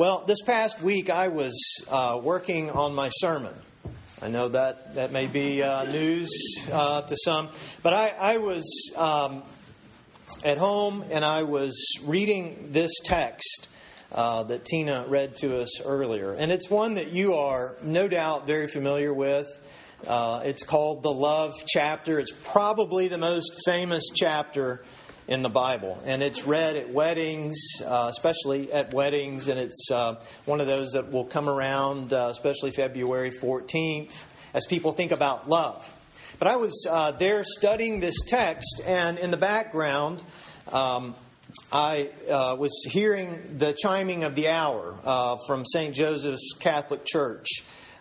Well, this past week I was uh, working on my sermon. I know that that may be uh, news uh, to some, but I, I was um, at home and I was reading this text uh, that Tina read to us earlier. And it's one that you are no doubt very familiar with. Uh, it's called the Love chapter. It's probably the most famous chapter in the Bible. And it's read at weddings, uh, especially at weddings, and it's uh, one of those that will come around, uh, especially February 14th, as people think about love. But I was uh, there studying this text, and in the background, um, I uh, was hearing the chiming of the hour uh, from St. Joseph's Catholic Church.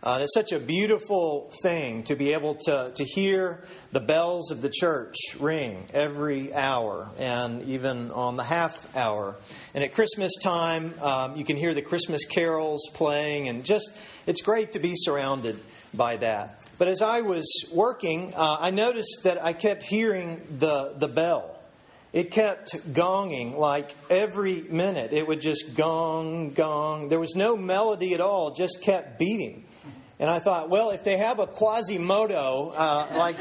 Uh, it's such a beautiful thing to be able to, to hear the bells of the church ring every hour and even on the half hour. And at Christmas time, um, you can hear the Christmas carols playing, and just it's great to be surrounded by that. But as I was working, uh, I noticed that I kept hearing the, the bell. It kept gonging like every minute. It would just gong, gong. There was no melody at all, just kept beating. And I thought, well, if they have a Quasimodo, uh, like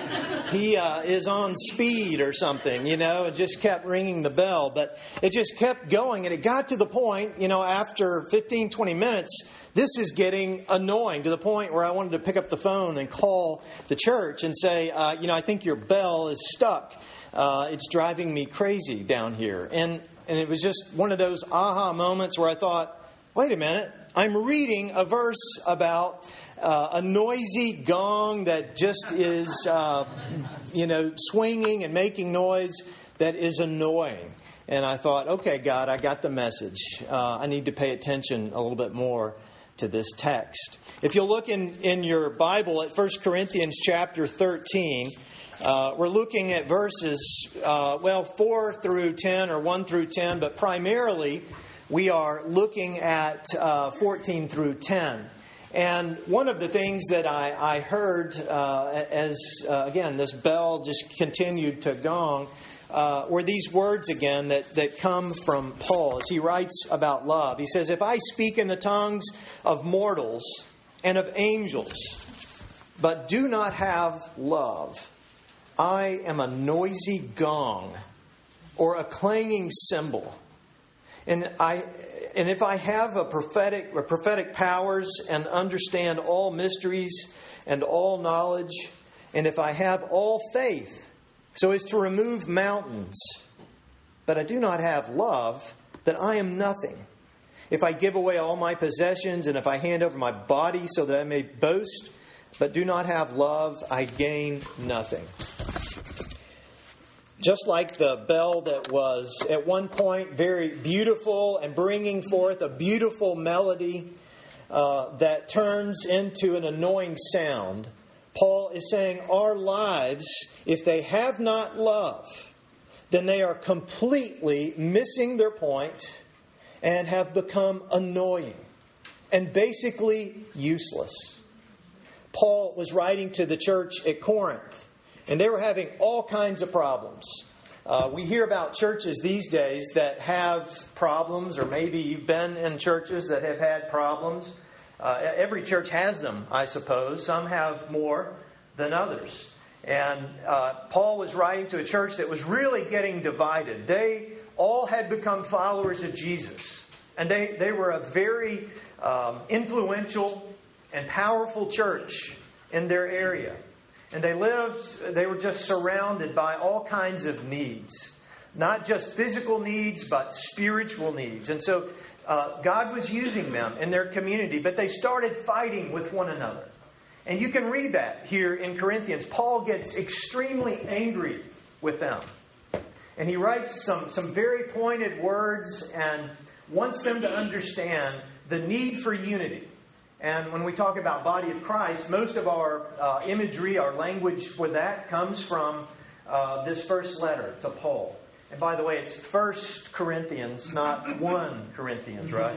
he uh, is on speed or something, you know, it just kept ringing the bell. But it just kept going. And it got to the point, you know, after 15, 20 minutes, this is getting annoying to the point where I wanted to pick up the phone and call the church and say, uh, you know, I think your bell is stuck. Uh, it's driving me crazy down here. And, and it was just one of those aha moments where I thought, wait a minute, I'm reading a verse about uh, a noisy gong that just is, uh, you know, swinging and making noise that is annoying. And I thought, okay, God, I got the message. Uh, I need to pay attention a little bit more to this text. If you'll look in, in your Bible at 1 Corinthians chapter 13, uh, we're looking at verses, uh, well, 4 through 10 or 1 through 10, but primarily we are looking at uh, 14 through 10. And one of the things that I, I heard uh, as, uh, again, this bell just continued to gong uh, were these words again that, that come from Paul as he writes about love. He says, If I speak in the tongues of mortals and of angels, but do not have love, I am a noisy gong or a clanging cymbal. And I and if I have a prophetic prophetic powers and understand all mysteries and all knowledge, and if I have all faith so as to remove mountains, but I do not have love, then I am nothing. If I give away all my possessions and if I hand over my body so that I may boast, but do not have love, I gain nothing just like the bell that was at one point very beautiful and bringing forth a beautiful melody uh, that turns into an annoying sound, Paul is saying our lives, if they have not love, then they are completely missing their point and have become annoying and basically useless. Paul was writing to the church at Corinth and they were having all kinds of problems. Uh, we hear about churches these days that have problems, or maybe you've been in churches that have had problems. Uh, every church has them, I suppose. Some have more than others. And uh, Paul was writing to a church that was really getting divided. They all had become followers of Jesus. And they, they were a very um, influential and powerful church in their area. And they lived, they were just surrounded by all kinds of needs. Not just physical needs, but spiritual needs. And so uh, God was using them in their community, but they started fighting with one another. And you can read that here in Corinthians. Paul gets extremely angry with them. And he writes some, some very pointed words and wants them to understand the need for unity. And when we talk about body of Christ, most of our uh, imagery, our language for that comes from uh, this first letter to Paul. And by the way, it's First Corinthians, not one Corinthians, right?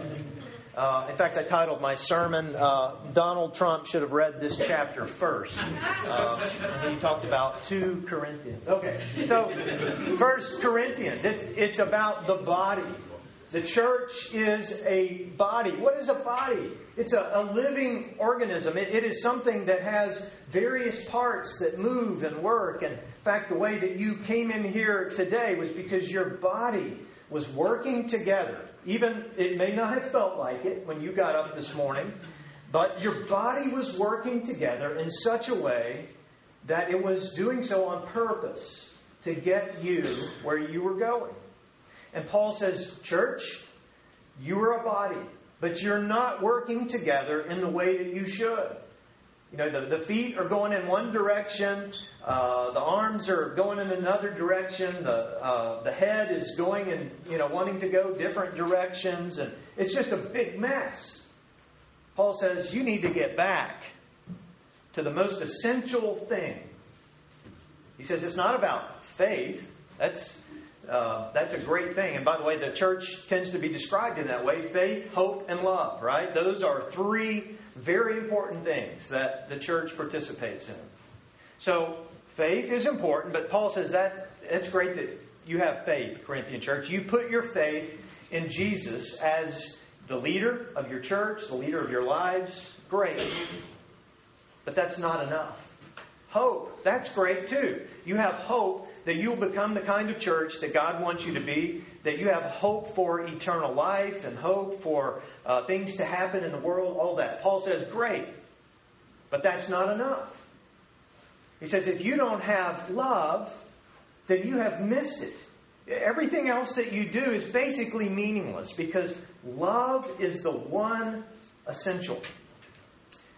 Uh, in fact, I titled my sermon, uh, Donald Trump should have read this chapter first. Uh, he talked about 2 Corinthians. Okay, so First Corinthians, it's, it's about the body The church is a body. What is a body? It's a, a living organism. It, it is something that has various parts that move and work. And in fact, the way that you came in here today was because your body was working together. Even it may not have felt like it when you got up this morning, but your body was working together in such a way that it was doing so on purpose to get you where you were going. And Paul says, Church, you are a body, but you're not working together in the way that you should. You know, the, the feet are going in one direction, uh, the arms are going in another direction, the, uh, the head is going and, you know, wanting to go different directions, and it's just a big mess. Paul says, You need to get back to the most essential thing. He says, It's not about faith. That's uh, that's a great thing. And by the way, the church tends to be described in that way faith, hope, and love, right? Those are three very important things that the church participates in. So, faith is important, but Paul says that it's great that you have faith, Corinthian church. You put your faith in Jesus as the leader of your church, the leader of your lives. Great. But that's not enough. Hope, that's great too. You have hope that you'll become the kind of church that God wants you to be, that you have hope for eternal life and hope for uh, things to happen in the world, all that. Paul says, great, but that's not enough. He says, if you don't have love, then you have missed it. Everything else that you do is basically meaningless because love is the one essential.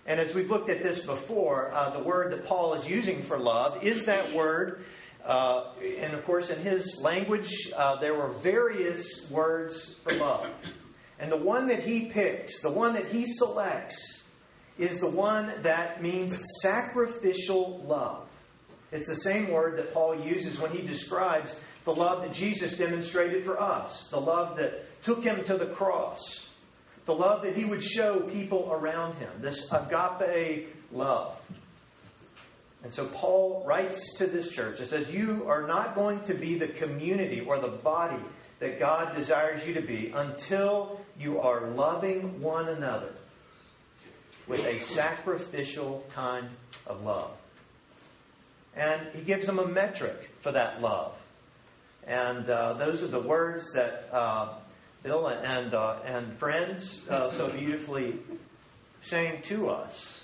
And as we've looked at this before, uh, the word that Paul is using for love is that word uh, and of course, in his language, uh, there were various words for love. And the one that he picks, the one that he selects, is the one that means sacrificial love. It's the same word that Paul uses when he describes the love that Jesus demonstrated for us, the love that took him to the cross, the love that he would show people around him, this agape love. And so Paul writes to this church and says, You are not going to be the community or the body that God desires you to be until you are loving one another with a sacrificial kind of love. And he gives them a metric for that love. And uh, those are the words that uh, Bill and, uh, and friends uh, so beautifully saying to us.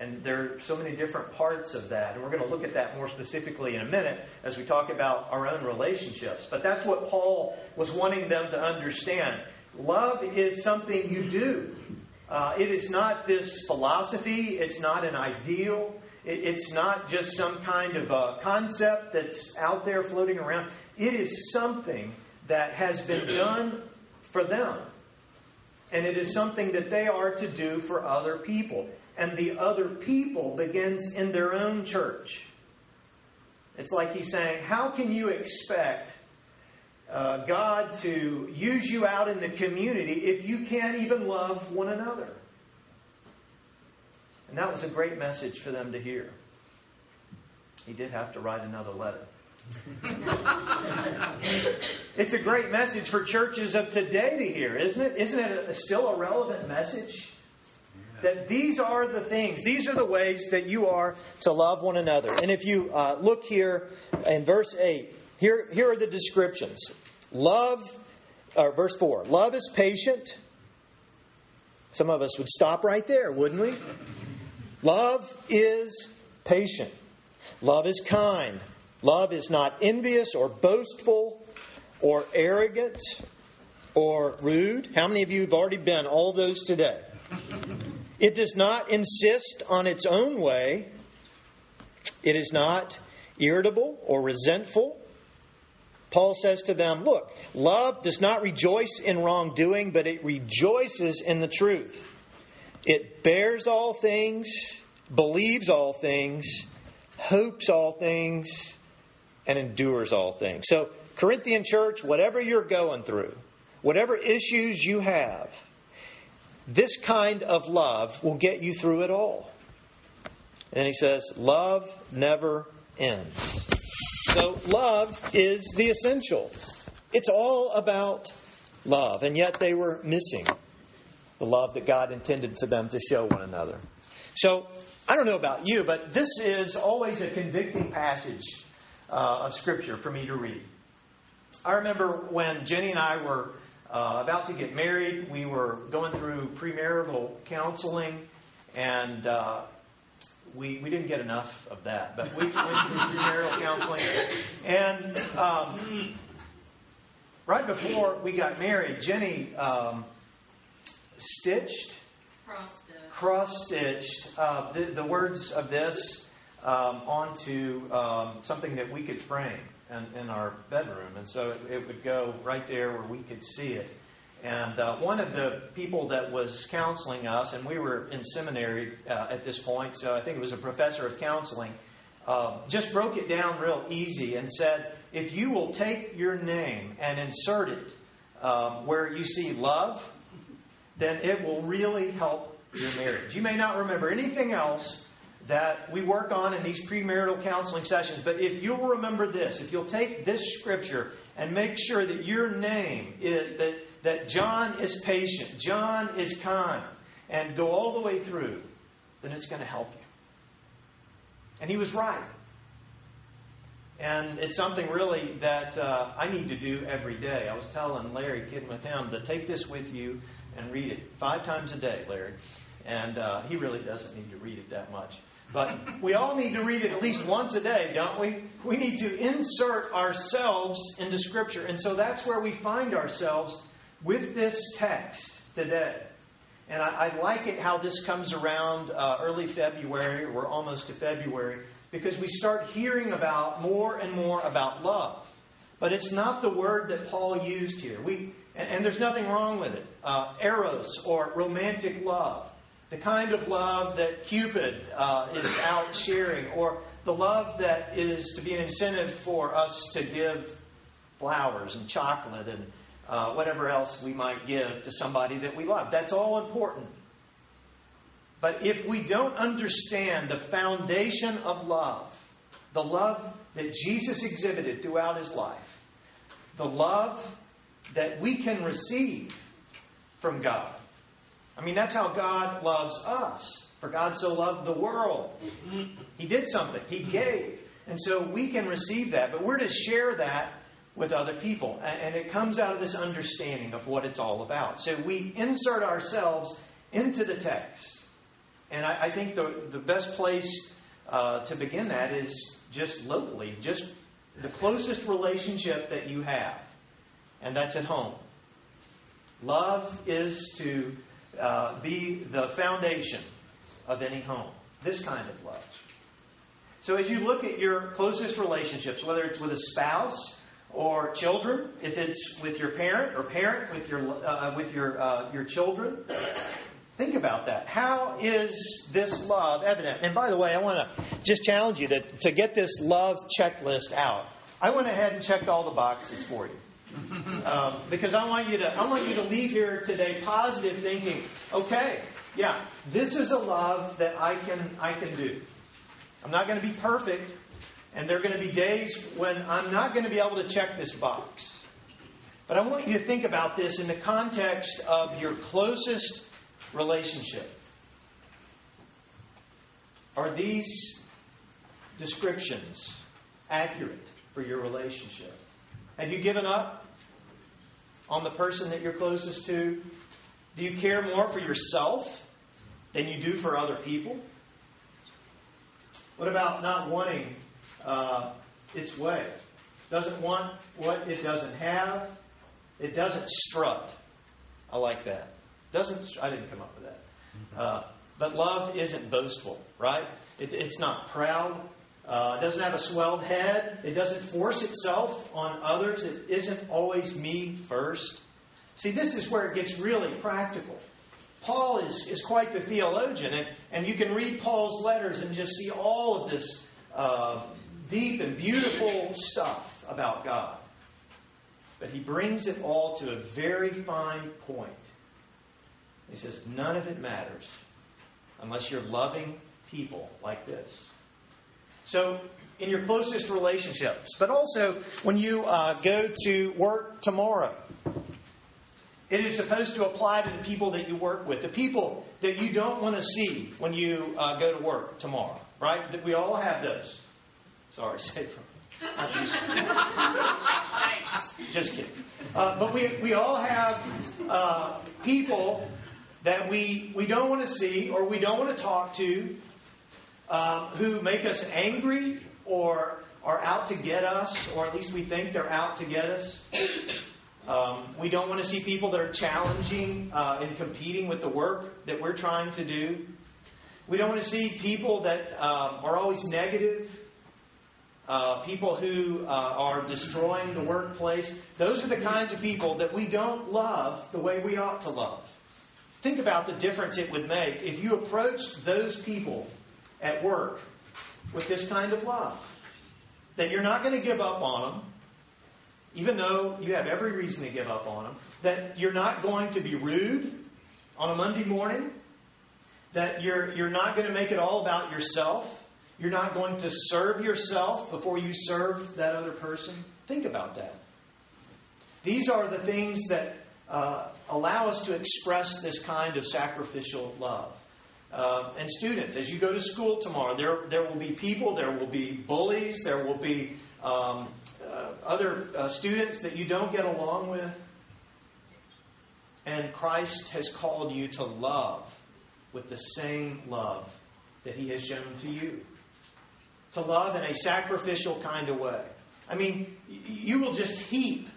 And there are so many different parts of that. And we're going to look at that more specifically in a minute as we talk about our own relationships. But that's what Paul was wanting them to understand. Love is something you do. Uh, it is not this philosophy, it's not an ideal, it, it's not just some kind of a concept that's out there floating around. It is something that has been done for them. And it is something that they are to do for other people and the other people begins in their own church. It's like he's saying, How can you expect uh, God to use you out in the community if you can't even love one another? And that was a great message for them to hear. He did have to write another letter. it's a great message for churches of today to hear, isn't it? Isn't it a, still a relevant message? That these are the things, these are the ways that you are to love one another. And if you uh, look here in verse 8, here, here are the descriptions. Love, or verse 4, love is patient. Some of us would stop right there, wouldn't we? Love is patient. Love is kind. Love is not envious or boastful or arrogant or rude. How many of you have already been all those today? It does not insist on its own way. It is not irritable or resentful. Paul says to them, Look, love does not rejoice in wrongdoing, but it rejoices in the truth. It bears all things, believes all things, hopes all things, and endures all things. So, Corinthian church, whatever you're going through, whatever issues you have, this kind of love will get you through it all. And he says, Love never ends. So, love is the essential. It's all about love, and yet they were missing the love that God intended for them to show one another. So, I don't know about you, but this is always a convicting passage uh, of Scripture for me to read. I remember when Jenny and I were uh, about to get married, we were going through premarital counseling, and uh, we, we didn't get enough of that, but we went through premarital counseling. And um, right before we got married, Jenny um, stitched, cross stitched uh, the, the, words of this um, onto um, something that we could frame in, in, our bedroom. And so it, it, would go right there where we could see it. And uh, one of the people that was counseling us, and we were in seminary uh, at this point, so I think it was a professor of counseling, uh, just broke it down real easy and said, if you will take your name and insert it um, where you see love, then it will really help your marriage. You may not remember anything else that we work on in these premarital counseling sessions, but if you'll remember this, if you'll take this scripture and make sure that your name is, that that John is patient, John is kind, and go all the way through, then it's going to help you. And he was right. And it's something really that uh, I need to do every day. I was telling Larry, kidding with him, to take this with you and read it five times a day, Larry. And uh, he really doesn't need to read it that much. But we all need to read it at least once a day, don't we? We need to insert ourselves into Scripture. And so that's where we find ourselves with this text today. And I, I like it how this comes around uh, early February. We're almost to February because we start hearing about more and more about love. But it's not the word that Paul used here. We, and, and there's nothing wrong with it. Uh, eros or romantic love, the kind of love that Cupid uh, is out sharing, or the love that is to be an incentive for us to give flowers and chocolate and uh, whatever else we might give to somebody that we love. That's all important. But if we don't understand the foundation of love, the love that Jesus exhibited throughout his life, the love that we can receive from God. I mean, that's how God loves us. For God so loved the world. He did something, He gave. And so we can receive that, but we're to share that with other people. And it comes out of this understanding of what it's all about. So we insert ourselves into the text. And I, I think the, the best place uh, to begin that is just locally, just the closest relationship that you have, and that's at home. Love is to uh, be the foundation of any home, this kind of love. So as you look at your closest relationships, whether it's with a spouse, or children, if it's with your parent or parent with your uh, with your uh, your children. Think about that. How is this love evident? And by the way, I want to just challenge you to, to get this love checklist out. I went ahead and checked all the boxes for you. Um, because I want you to I want you to leave here today positive thinking, okay, yeah, this is a love that I can I can do. I'm not going to be perfect, and there are going to be days when I'm not going to be able to check this box. But I want you to think about this in the context of your closest relationship. Are these descriptions accurate for your relationship? Have you given up on the person that you're closest to? Do you care more for yourself than you do for other people? What about not wanting uh, its way. Doesn't want what it doesn't have. It doesn't strut. I like that. Doesn't I didn't come up with that. Uh, but love isn't boastful, right? It, it's not proud. Uh, it doesn't have a swelled head. It doesn't force itself on others. It isn't always me first. See, this is where it gets really practical. Paul is, is quite the theologian, and, and you can read Paul's letters and just see all of this uh, deep and beautiful stuff about God. But he brings it all to a very fine point. He says, none of it matters unless you're loving people like this. So, in your closest relationships, but also when you uh, go to work tomorrow, It is supposed to apply to the people that you work with, the people that you don't want to see when you uh, go to work tomorrow, right? That we all have those. Sorry, say from. Just kidding. Uh, but we, we all have uh, people that we, we don't want to see or we don't want to talk to uh, who make us angry or are out to get us, or at least we think they're out to get us. Um, we don't want to see people that are challenging uh, and competing with the work that we're trying to do. We don't want to see people that um, are always negative, uh, people who uh, are destroying the workplace. Those are the kinds of people that we don't love the way we ought to love. Think about the difference it would make if you approached those people at work with this kind of love. That you're not going to give up on them, even though you have every reason to give up on them. That you're not going to be rude on a Monday morning. That you're, you're not going to make it all about yourself. You're not going to serve yourself before you serve that other person. Think about that. These are the things that uh, allow us to express this kind of sacrificial love. Uh, and students, as you go to school tomorrow, there, there will be people, there will be bullies, there will be um, uh, other uh, students that you don't get along with. And Christ has called you to love with the same love that He has shown to you. To love in a sacrificial kind of way. I mean, you will just heap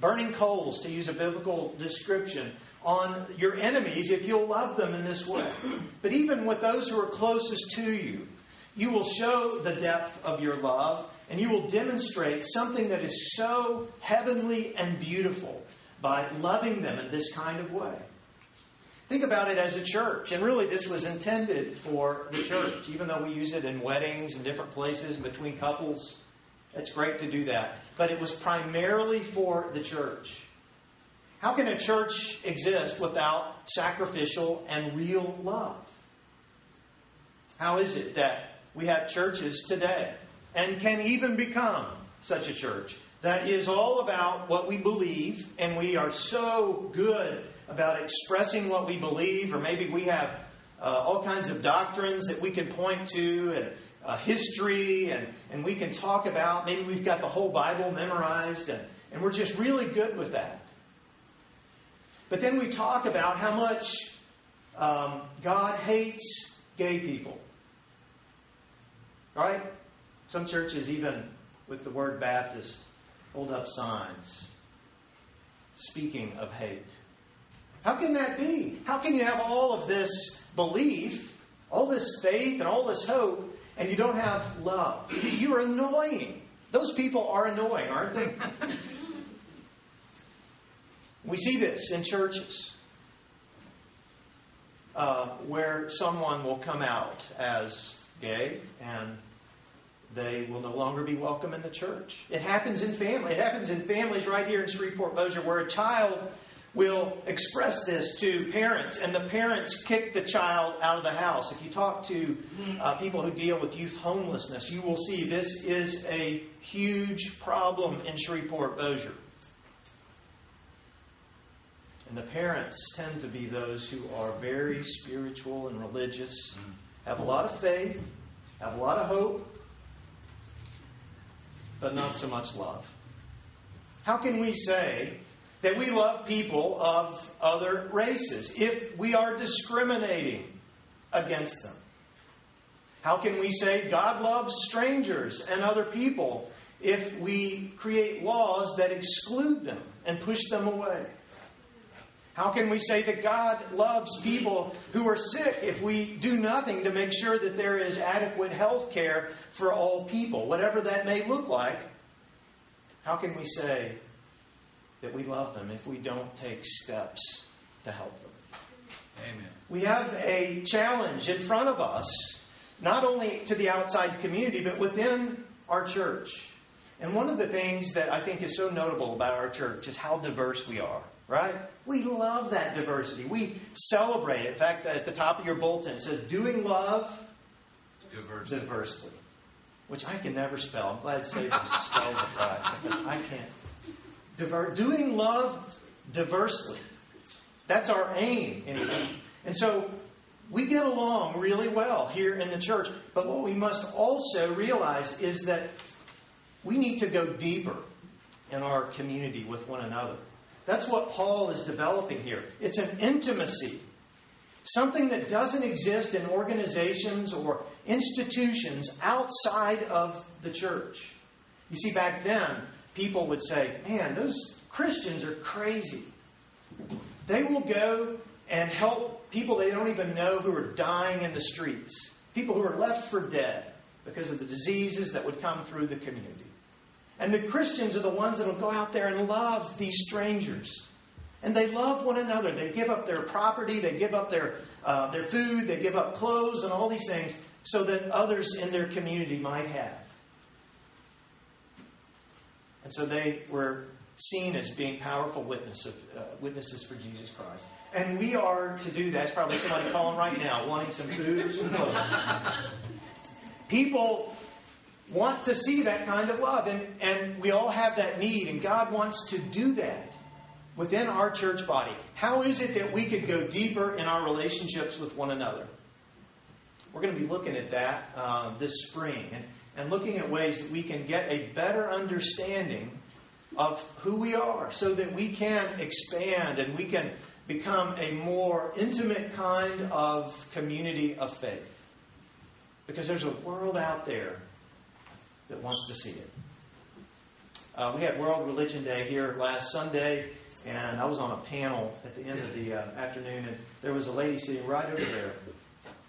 burning coals, to use a biblical description, on your enemies if you'll love them in this way. But even with those who are closest to you, you will show the depth of your love and you will demonstrate something that is so heavenly and beautiful by loving them in this kind of way. Think about it as a church. And really, this was intended for the church, even though we use it in weddings and different places between couples. It's great to do that. But it was primarily for the church. How can a church exist without sacrificial and real love? How is it that we have churches today and can even become such a church that is all about what we believe and we are so good about expressing what we believe, or maybe we have uh, all kinds of doctrines that we can point to and uh, history and, and we can talk about. Maybe we've got the whole Bible memorized and, and we're just really good with that. But then we talk about how much um, God hates gay people. Right? Some churches, even with the word Baptist, hold up signs speaking of hate. How can that be? How can you have all of this belief, all this faith, and all this hope, and you don't have love? You're annoying. Those people are annoying, aren't they? We see this in churches uh, where someone will come out as gay and they will no longer be welcome in the church. It happens in family. It happens in families right here in Shreveport Bossier where a child will express this to parents, and the parents kick the child out of the house. If you talk to uh, people who deal with youth homelessness, you will see this is a huge problem in Shreveport Bossier. And the parents tend to be those who are very spiritual and religious, have a lot of faith, have a lot of hope, but not so much love. How can we say that we love people of other races if we are discriminating against them? How can we say God loves strangers and other people if we create laws that exclude them and push them away? How can we say that God loves people who are sick if we do nothing to make sure that there is adequate health care for all people, whatever that may look like? How can we say that we love them if we don't take steps to help them? Amen. We have a challenge in front of us, not only to the outside community, but within our church. And one of the things that I think is so notable about our church is how diverse we are right? We love that diversity. We celebrate. In fact, at the top of your bulletin, it says, doing love Diversity. diversely, which I can never spell. I'm glad Saban spelled it right. I can't. Diver- doing love diversely. That's our aim. And so we get along really well here in the church. But what we must also realize is that we need to go deeper in our community with one another. That's what Paul is developing here. It's an intimacy, something that doesn't exist in organizations or institutions outside of the church. You see, back then, people would say, Man, those Christians are crazy. They will go and help people they don't even know who are dying in the streets, people who are left for dead because of the diseases that would come through the community. And the Christians are the ones that will go out there and love these strangers. And they love one another. They give up their property, they give up their, uh, their food, they give up clothes and all these things so that others in their community might have. And so they were seen as being powerful witness of, uh, witnesses for Jesus Christ. And we are to do that. It's probably somebody calling right now wanting some food or some clothes. People want to see that kind of love. And, and we all have that need, and God wants to do that within our church body. How is it that we could go deeper in our relationships with one another? We're going to be looking at that uh, this spring and, and looking at ways that we can get a better understanding of who we are so that we can expand and we can become a more intimate kind of community of faith. Because there's a world out there that wants to see it. Uh, we had World Religion Day here last Sunday, and I was on a panel at the end of the uh, afternoon, and there was a lady sitting right over there,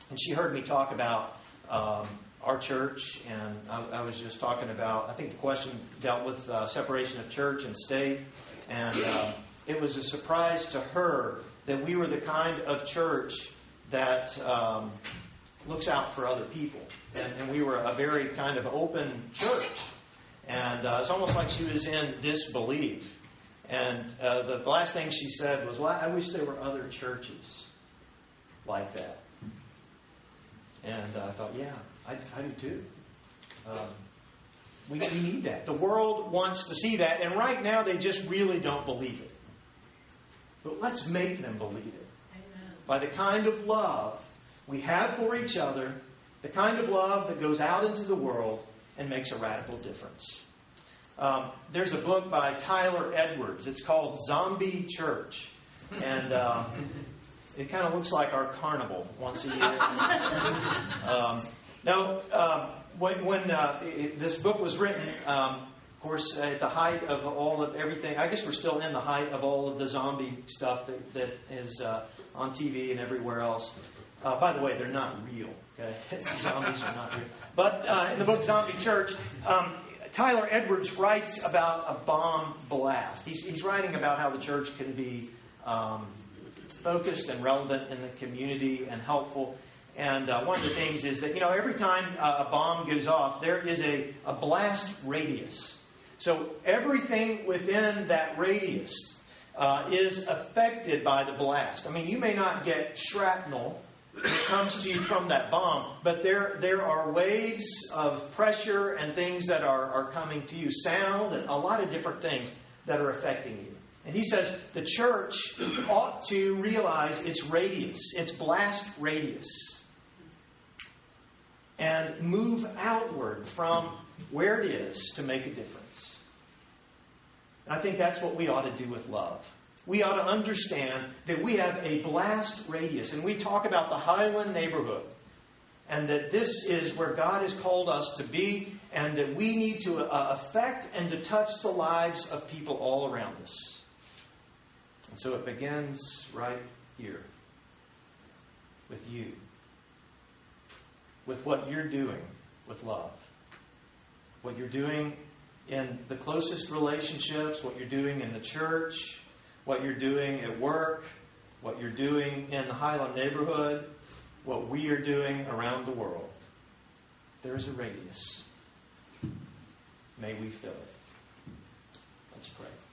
and she heard me talk about um, our church, and I, I, was just talking about. I think the question dealt with uh, separation of church and state, and uh, it was a surprise to her that we were the kind of church that um, looks out for other people. And, and, we were a very kind of open church. And uh, it's almost like she was in disbelief. And uh, the last thing she said was, Well, I wish there were other churches like that. And uh, I thought, Yeah, I, I do too. Um, we, we need that. The world wants to see that. And right now, they just really don't believe it. But let's make them believe it. Amen. By the kind of love we have for each other, the kind of love that goes out into the world and makes a radical difference. Um, there's a book by Tyler Edwards. It's called Zombie Church. And uh, it kind of looks like our carnival once a year. um, now, um, when, when uh, it, this book was written, um, of course, at the height of all of everything, I guess we're still in the height of all of the zombie stuff that, that is uh, on TV and everywhere else. Uh, by the way, they're not real. Okay, zombies are not real. But uh, in the book Zombie Church, um, Tyler Edwards writes about a bomb blast. He's, he's writing about how the church can be um, focused and relevant in the community and helpful. And uh, one of the things is that, you know, every time uh, a bomb goes off, there is a, a blast radius. So everything within that radius uh, is affected by the blast. I mean, you may not get shrapnel comes to you from that bomb, but there, there are waves of pressure and things that are, are coming to you, sound, and a lot of different things that are affecting you. And he says the church ought to realize its radius, its blast radius, and move outward from where it is to make a difference. And I think that's what we ought to do with love we ought to understand that we have a blast radius. And we talk about the Highland neighborhood. And that this is where God has called us to be, and that we need to uh, affect and to touch the lives of people all around us. And so it begins right here with you, with what you're doing with love, what you're doing in the closest relationships, what you're doing in the church, what you're doing at work, what you're doing in the Highland neighborhood, what we are doing around the world. There is a radius. May we fill it. Let's pray.